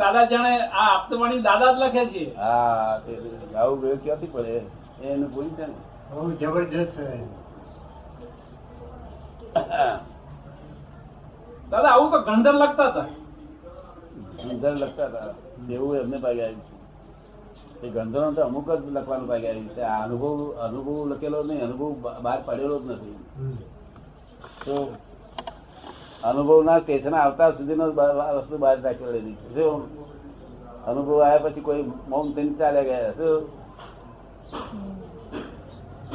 દાદા જાણે આ આપતવાણી દાદા જ લખે છે. હા તે આવું વેવ ક્યાંથી પડે? એનું ભૂલ છે ને. બહુ જબરજસ્ત છે. દાદા આવું તો ગંધર લખતા હતા. ગંધર લખતા હતા. એવું એમને ભાગે આવ્યું છે. એ ગંધરો તો અમુક જ લખવાનું ભાગે આવ્યું છે. આ અનુભવ અનુભવ લખેલો નહીં અનુભવ બહાર પડેલો જ નથી. હમ. તો અનુભવના સ્ટેશન આવતા સુધીનો વસ્તુ બહાર છે. શું? અનુભવ આવ્યા પછી કોઈ મૌન થઈને ચાલ્યા ગયા શું?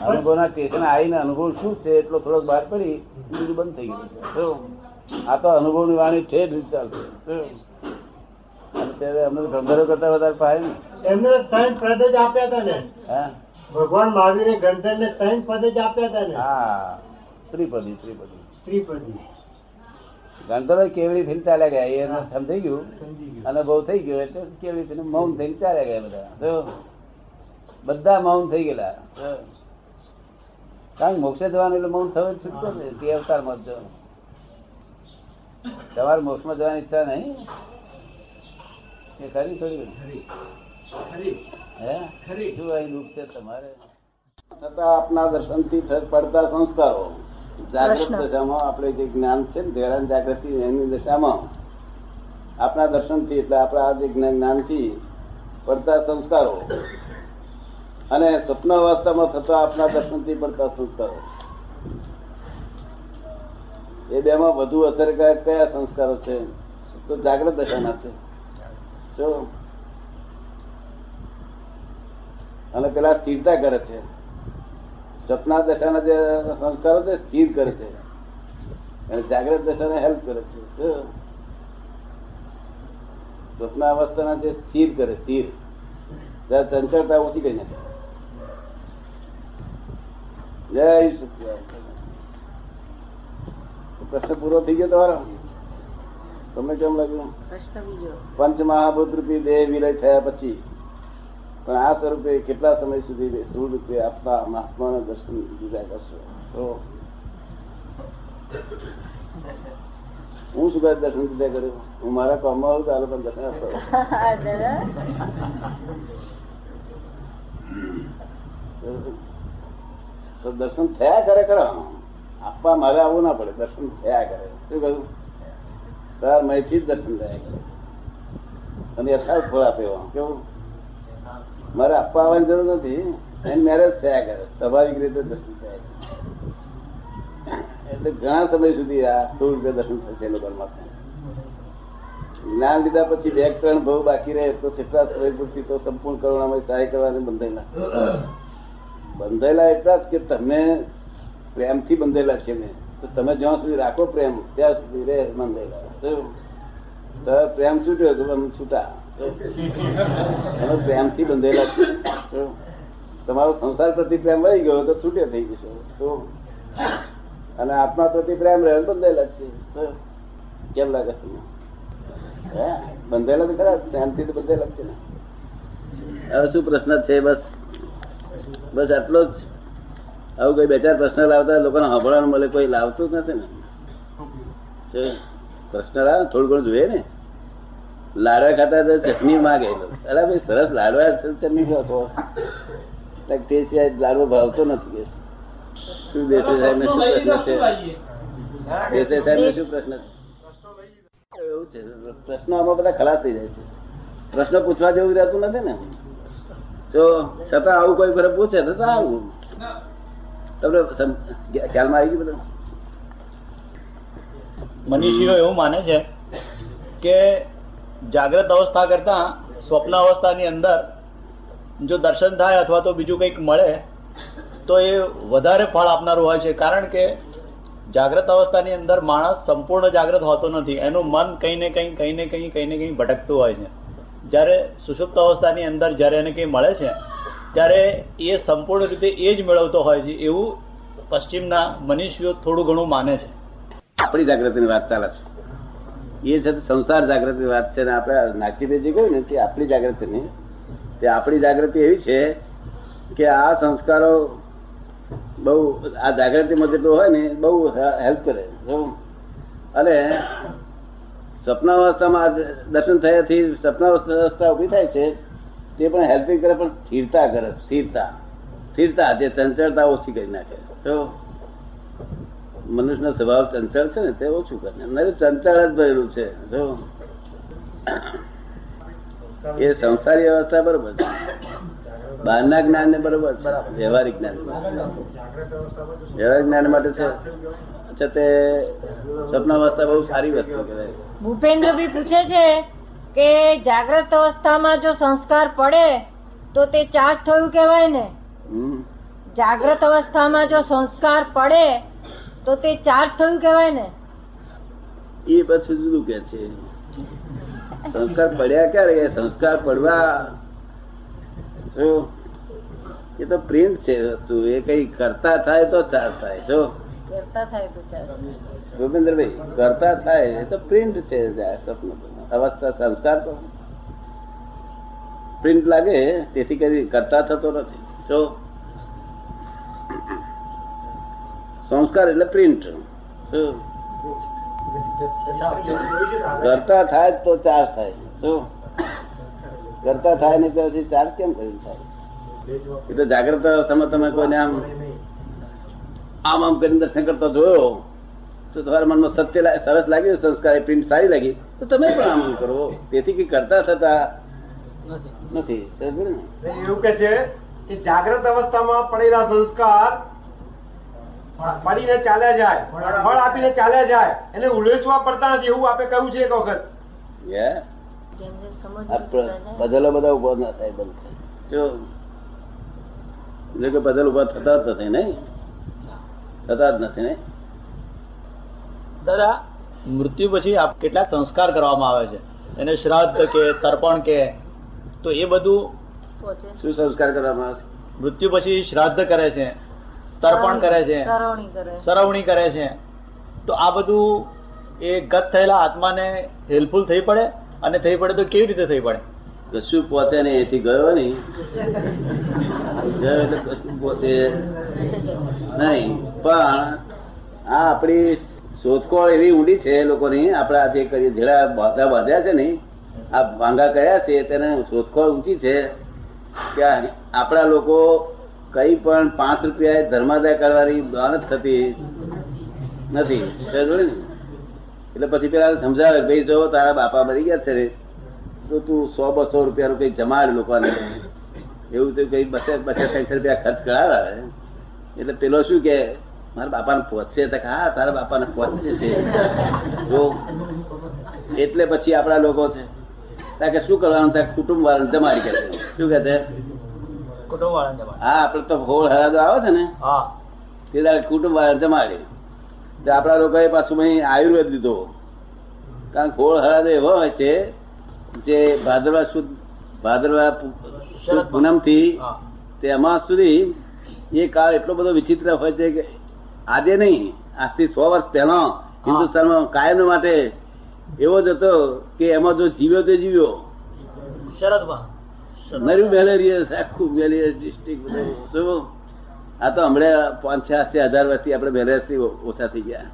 અનુભવના સ્ટેશન આવીને અનુભવ શું છે? એટલો થોડોક બહાર પડી બીજું બંધ થઈ ગયું શું? આ તો અનુભવની વાણી છે જ ચાલશે અને ત્યારે અમને તો કરતા વધારે પાય ને. એમને ત્રણ પદ જ આપ્યા હતા ને. ભગવાન મહાવીરે ગંધર ને ત્રણ પદ જ આપ્યા હતા ને. હા. ત્રિપદી ત્રિપદી. ત્રિપદી. ગંધર્વ કેવડી થઈને ચાલ્યા ગયા એને સમજાઈ ગયું સમજી ગયું અનુભવ થઈ ગયો એટલે કેવી રીતે મૌન થઈને ચાલ્યા ગયા બધા તો બધા મૌન થઈ ગયેલા તો કારણ કે મોક્ષે જવાનું એટલે મૌન થવું જ છૂટકો ને તે અવતારમાં જ જવાનું તમારે મોક્ષમાં જવાની ઈચ્છા નહીં એ ખરી થોડી હે શું અહીં દુઃખ છે તમારે છતાં આપના દર્શનથી થ- પડતા સંસ્કારો જાગૃત દશામાં આપણે જે જ્ઞાન છે ને ધ્યાન જાગૃતિ એની દશામાં આપણા દર્શનથી એટલે આપણા આ જે જ્ઞાનથી પડતા સંસ્કારો અને સ્વપ્ન અવસ્થામાં થતા આપણા દર્શનથી પડતા સંસ્કારો. એ બેમાં વધુ અસરકારક કયા સંસ્કારો છે? તો જાગૃત દશાના છે. જો અને પેલા સ્થિરતા કરે છે. સપના દશાના જે સંસ્કારો છે સ્થિર કરે છે. અને જાગ્રત દશાને હેલ્પ કરે છે. સ્વપ્ન અવસ્થાના જે સ્થિર કરે સ્થિર. જયારે ચંચળતા ઓછી કરી નાખે. જય સત્ય પ્રશ્ન પૂરો થઈ ગયો તમારો? તમને કેમ લાગ્યું? પંચ મહાભૂત રૂપી દેહ વિલય થયા પછી પણ આ સ્વરૂપે કેટલા સમય સુધી સ્થૂળ રૂપે આપતા મહાત્માના દર્શન જુદા કરશો? તો હું શું કરે દર્શન જુદા કર્યું હું મારા કામમાં આવું તો આ દર્શન આપતો દર્શન થયા કરે ખરા? આપવા મારે આવવું ના પડે. દર્શન થયા કરે. શું કહ્યું? તાર મયથી જ દર્શન થયા કરે. અને યથાર્થ ફળ આપે કેવું? મારે આપવા આવવાની જરૂર નથી. એને મેરેજ થયા કરે. સ્વાભાવિક રીતે દર્શન થયા એટલે ઘણા સમય સુધી આ સોળ રૂપિયા દર્શન થશે લોકો જ્ઞાન લીધા પછી બે ત્રણ ભાવ બાકી રહે તો કેટલા પૂરતી તો સંપૂર્ણ કરુણામાં સહાય કરવાની બંધાયેલા બંધાયેલા એટલા જ કે તમે પ્રેમથી બંધેલા છે ને. તો તમે જ્યાં સુધી રાખો પ્રેમ, ત્યાં સુધી રહે બંધેલા. તો પ્રેમ છૂટ્યો તો તમે છૂટા. તમે પ્રેમથી બંધેલા છે. તમારો સંસાર પ્રતિ પ્રેમ વહી ગયો તો છૂટ્યો થઈ જશો. તો અને આત્મા પ્રતિ પ્રેમ રહે બંધેલા છે. કેમ લાગે હે? બંધેલા તો ખરા, પ્રેમથી તો બંધેલા છે ને. હવે શું પ્રશ્ન છે બસ? બસ આટલો જ. આવું કઈ બે ચાર પ્રશ્ન લાવતા લોકોને સાંભળવાનું મળે, કોઈ લાવતું જ નથી ને. છે? પ્રશ્ન લાવે થોડું ઘણું જોઈએ ને. લાડવા ખાતા તો ચટણી માગે. અરે ભાઈ સરસ લાડવા ચટણી ખાતો તે. સિવાય લાડવો ભાવતો નથી કે. શું બેસે સાહેબ શું પ્રશ્ન છે? બેસે સાહેબ શું પ્રશ્ન છે? એવું છે પ્રશ્નો આમાં બધા ખલાસ થઈ જાય છે. પ્રશ્ન પૂછવા જેવું રહેતું નથી ને. તો છતાં આવું કોઈ ફરક પૂછે તો સારું તમને ખ્યાલમાં આવી ગયું બધું? મનીષીઓ એવું માને છે કે જાગ્રત અવસ્થા કરતા સ્વપ્ન અવસ્થાની અંદર જો દર્શન થાય અથવા તો બીજું કંઈક મળે તો એ વધારે ફળ આપનારું હોય છે. કારણ કે જાગ્રત અવસ્થાની અંદર માણસ સંપૂર્ણ જાગ્રત હોતો નથી. એનું મન કંઈ ને કંઈ કંઈ ને કંઈ કંઈ ને કંઈ ભટકતું હોય છે. જ્યારે સુષુપ્ત અવસ્થાની અંદર જ્યારે એને કંઈ મળે છે ત્યારે એ સંપૂર્ણ રીતે એ જ મેળવતો હોય છે. એવું પશ્ચિમના મનીષીઓ થોડું ઘણું માને છે. આપણી જાગૃતિની વાત ચાલે છે. એ છે સંસાર જાગૃતિની વાત છે ને આપણે નાગજીભાઈ કહ્યું ને તે આપણી જાગૃતિની તે આપણી જાગૃતિ એવી છે કે આ સંસ્કારો બહુ આ જાગૃતિમાં જેટલું હોય ને બહુ હેલ્પ કરે. જો. અને સ્વપ્નાવસ્થામાં દર્શન થયાથી સ્વપ્નાવસ્થા ઊભી થાય છે, તે પણ હેલ્પિંગ કરે, પણ સ્થિરતા કરે સ્થિરતા. સ્થિરતા જે ચંચળતા ઓછી કરી નાખે. જો મનુષ્યનો સ્વભાવ ચંચળ છે ને તે ઓછું કરે. નહીં ચંચળ જ ભરેલું છે. જો. એ સંસારી અવસ્થા બરોબર છે. બહારના જ્ઞાન ને બરોબર છે. વ્યવહારિક જ્ઞાન વ્યવહારિક જ્ઞાન માટે છે. અચ્છા તે સ્વપ્નાવસ્થા બહુ સારી વસ્તુ કહેવાય. ભૂપેન્દ્રભાઈ પૂછે છે કે જાગ્રત અવસ્થામાં જો સંસ્કાર પડે તો તે ચાર્જ થયું કહેવાય ને? જાગ્રત અવસ્થામાં જો સંસ્કાર પડે તો તે ચાર્જ થયું કહેવાય ને? એ પછી જુદું કે છે. સંસ્કાર પડ્યા ક્યારે? સંસ્કાર પડવા. એ તો પ્રિન્ટ છે વસ્તુ. એ કઈ કરતા થાય તો ચાર થાય. શું કરતા થાય તો ચાર્જ ભૂપેન્દ્રભાઈ કરતા થાય એ તો પ્રિન્ટ છે અવસ્થા સંસ્કાર તો પ્રિન્ટ લાગે તેથી કરી કરતા થતો નથી. જો સંસ્કાર એટલે પ્રિન્ટ શું કરતા થાય તો ચાર થાય શું કરતા થાય નહીં તો પછી ચાર કેમ કરી થાય એ તો જાગ્રત અવસ્થામાં તમે કોઈને આમ આમ આમ કરીને દર્શન કરતા જોયો તો તમારા મનમાં સત્ય લા- સરસ લાગ્યું સંસ્કાર એ પ્રિન્ટ સારી લાગી તો તમે પણ આમ આમ કરો તેથી કઈ કરતા થતા નથી સમજો ને? એવું કે છે કે જાગ્રત અવસ્થામાં પડેલા સંસ્કાર પડીને ચાલ્યા જાય. ફળ આપીને ચાલ્યા જાય. એને ઉલેચવા પડતા નથી એવું આપે કહ્યું છે એક વખત. બદલો બધા ઊભો ના થાય બંધ થાય. જો કે બદલ ઊભા થતા જ નથી નહીં? થતા જ નથી નહીં? દાદા મૃત્યુ પછી આપ કેટલાક સંસ્કાર કરવામાં આવે છે? એને શ્રાદ્ધ કે તર્પણ કે તો એ બધું શું સંસ્કાર કરવામાં આવે છે? મૃત્યુ પછી શ્રાદ્ધ કરે છે. તર્પણ કરે છે. સરવણી કરે છે. તો આ બધું એ ગત થયેલા આત્માને હેલ્પફુલ થઈ પડે અને થઈ પડે તો કેવી રીતે થઈ પડે? કશું પહોંચે નહીં એથી ગયો નહીં? ગયો એટલે કશું પહોંચે નહીં. પણ આ આપણી શોધખોળ એવી ઊંડી છે લોકોની આપણા જે કરીએ જેડા બાધા બાંધ્યા છે ને આ ભાંગા કર્યા છે તેને શોધખોળ ઊંચી છે કે આપણા લોકો કઈ પણ પાંચ રૂપિયા ધર્માદાય કરવાની દાન જ થતી નથી. ને? એટલે પછી પેલા સમજાવે, ભાઈ જો તારા બાપા મરી ગયા છે તો તું સો બસો રૂપિયા કઈ જમાડ લોકોને. એવું તો કઈ બસે બસે ત્રણસો રૂપિયા ખર્ચ કરાવે. એટલે પેલો શું કે, મારા બાપાને પહોંચશે તો હા, તારા બાપાને પહોંચશે. જો, એટલે પછી આપણા લોકો છે. કે શું કરવાનું? ત્યાં કુટુંબ વાળાને જમાડી કરે શું કે છે. હા આપડે તો હોળ હરાદો આવે છે ને તે દાડે કુટુંબ જમાડી. તો આપણા પાછું આયુર્વેદ લીધો. કારણ કે હરાદો એવો હોય છે જે ભાદરવા સુદ ભાદરવા પૂનમથી તે અમાસ સુધી એ કાળ એટલો બધો વિચિત્ર હોય છે કે આજે નહીં આજથી સો વર્ષ પહેલા હિન્દુસ્તાનમાં કાયમ માટે એવો જ હતો કે એમાં જો જીવ્યો તે જીવ્યો. શરદમાં. નર્યું મેલેરિયસ આખું મેલેરિયસ ડિસ્ટ્રિક્ટ શું? આ તો હમણાં પાંચ છ્યાસી હજાર વર્ષથી આપણે મેલેરિયસથી ઓછા થઈ ગયા.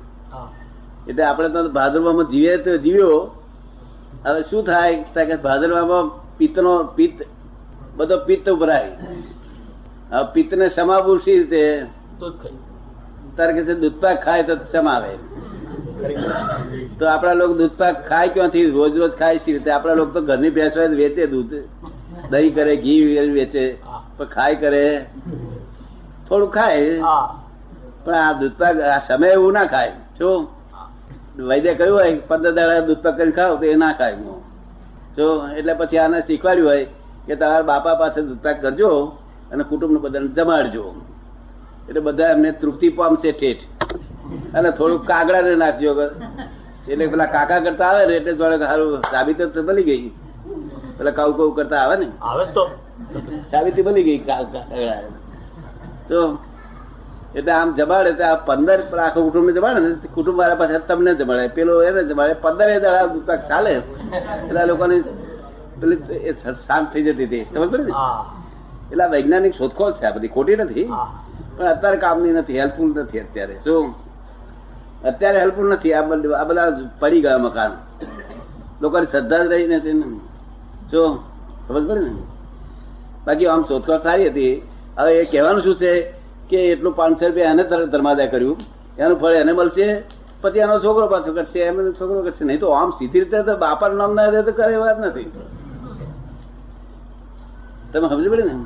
એટલે આપણે તો ભાદરવામાં જીવે તો જીવ્યો. હવે શું થાય? કે ભાદરવામાં પિત્તનો પિત્ત બધો પિત્ત ઉભરાય. હવે પિત્તને સમાવવું શી રીતે? તારે કે દૂધપાક ખાય તો સમાવે તો આપણા લોકો દૂધપાક ખાય ક્યાંથી? રોજ રોજ ખાય સી રીતે? આપણા લોકો તો ઘરની ભેંસ હોય વેચે દૂધ. દહીં કરે ઘી વેચે પણ ખાય કરે. થોડું ખાય પણ આ દૂધપાક આ સમય એવું ના ખાય. જો વૈદ્ય કહ્યું હોય પંદર દાડા દૂધપાક કરી ખાવ તો એ ના ખાય હું જો એટલે પછી આને શીખવાડ્યું હોય કે તમારા બાપા પાસે દૂધપાક કરજો અને કુટુંબ બધાને જમાડજો. એટલે બધા એમને તૃપ્તિ પામશે ઠેઠ અને થોડુંક કાગડા ને નાખજો. એટલે પેલા કાકા કરતા આવે ને એટલે જોડે સારું સાબિત તો બની ગઈ. પેલા કાઉ કાઉ કરતા આવે ને? આવે તો. સાબિતી બની ગઈ તો એટલે આમ જમાડે તો આ પંદર આખો કુટુંબ ને જમાડે ને કુટુંબ વાળા પાસે તમને જમાડે પેલો એને જમાડે પંદર દાડા દૂધપાક ચાલે. એટલે લોકોને પેલી એ શાંત થઈ જતી હતી. સમજ પડે ને? એટલે આ વૈજ્ઞાનિક શોધખોળ છે આ બધી. ખોટી નથી. પણ અત્યારે કામની નથી. હેલ્પફુલ નથી અત્યારે. શું અત્યારે હેલ્પફુલ નથી. આ બધા આ બધા પડી ગયા મકાન. લોકોની શ્રદ્ધા જ રહી નથી જો, ખબર પડે ને? બાકી આમ શોધખોળ સારી હતી. હવે એ કહેવાનું શું છે કે એટલું પાંચસો રૂપિયા એને તરત ધર્માદાય કર્યું. એનું ફળ એને મળશે, પછી એનો છોકરો પાછો કરશે. એમ છોકરો કરશે. નહીં તો આમ સીધી રીતે તો બાપાનું નામ ના તો કરે વાત નથી. તમે સમજ પડે ને?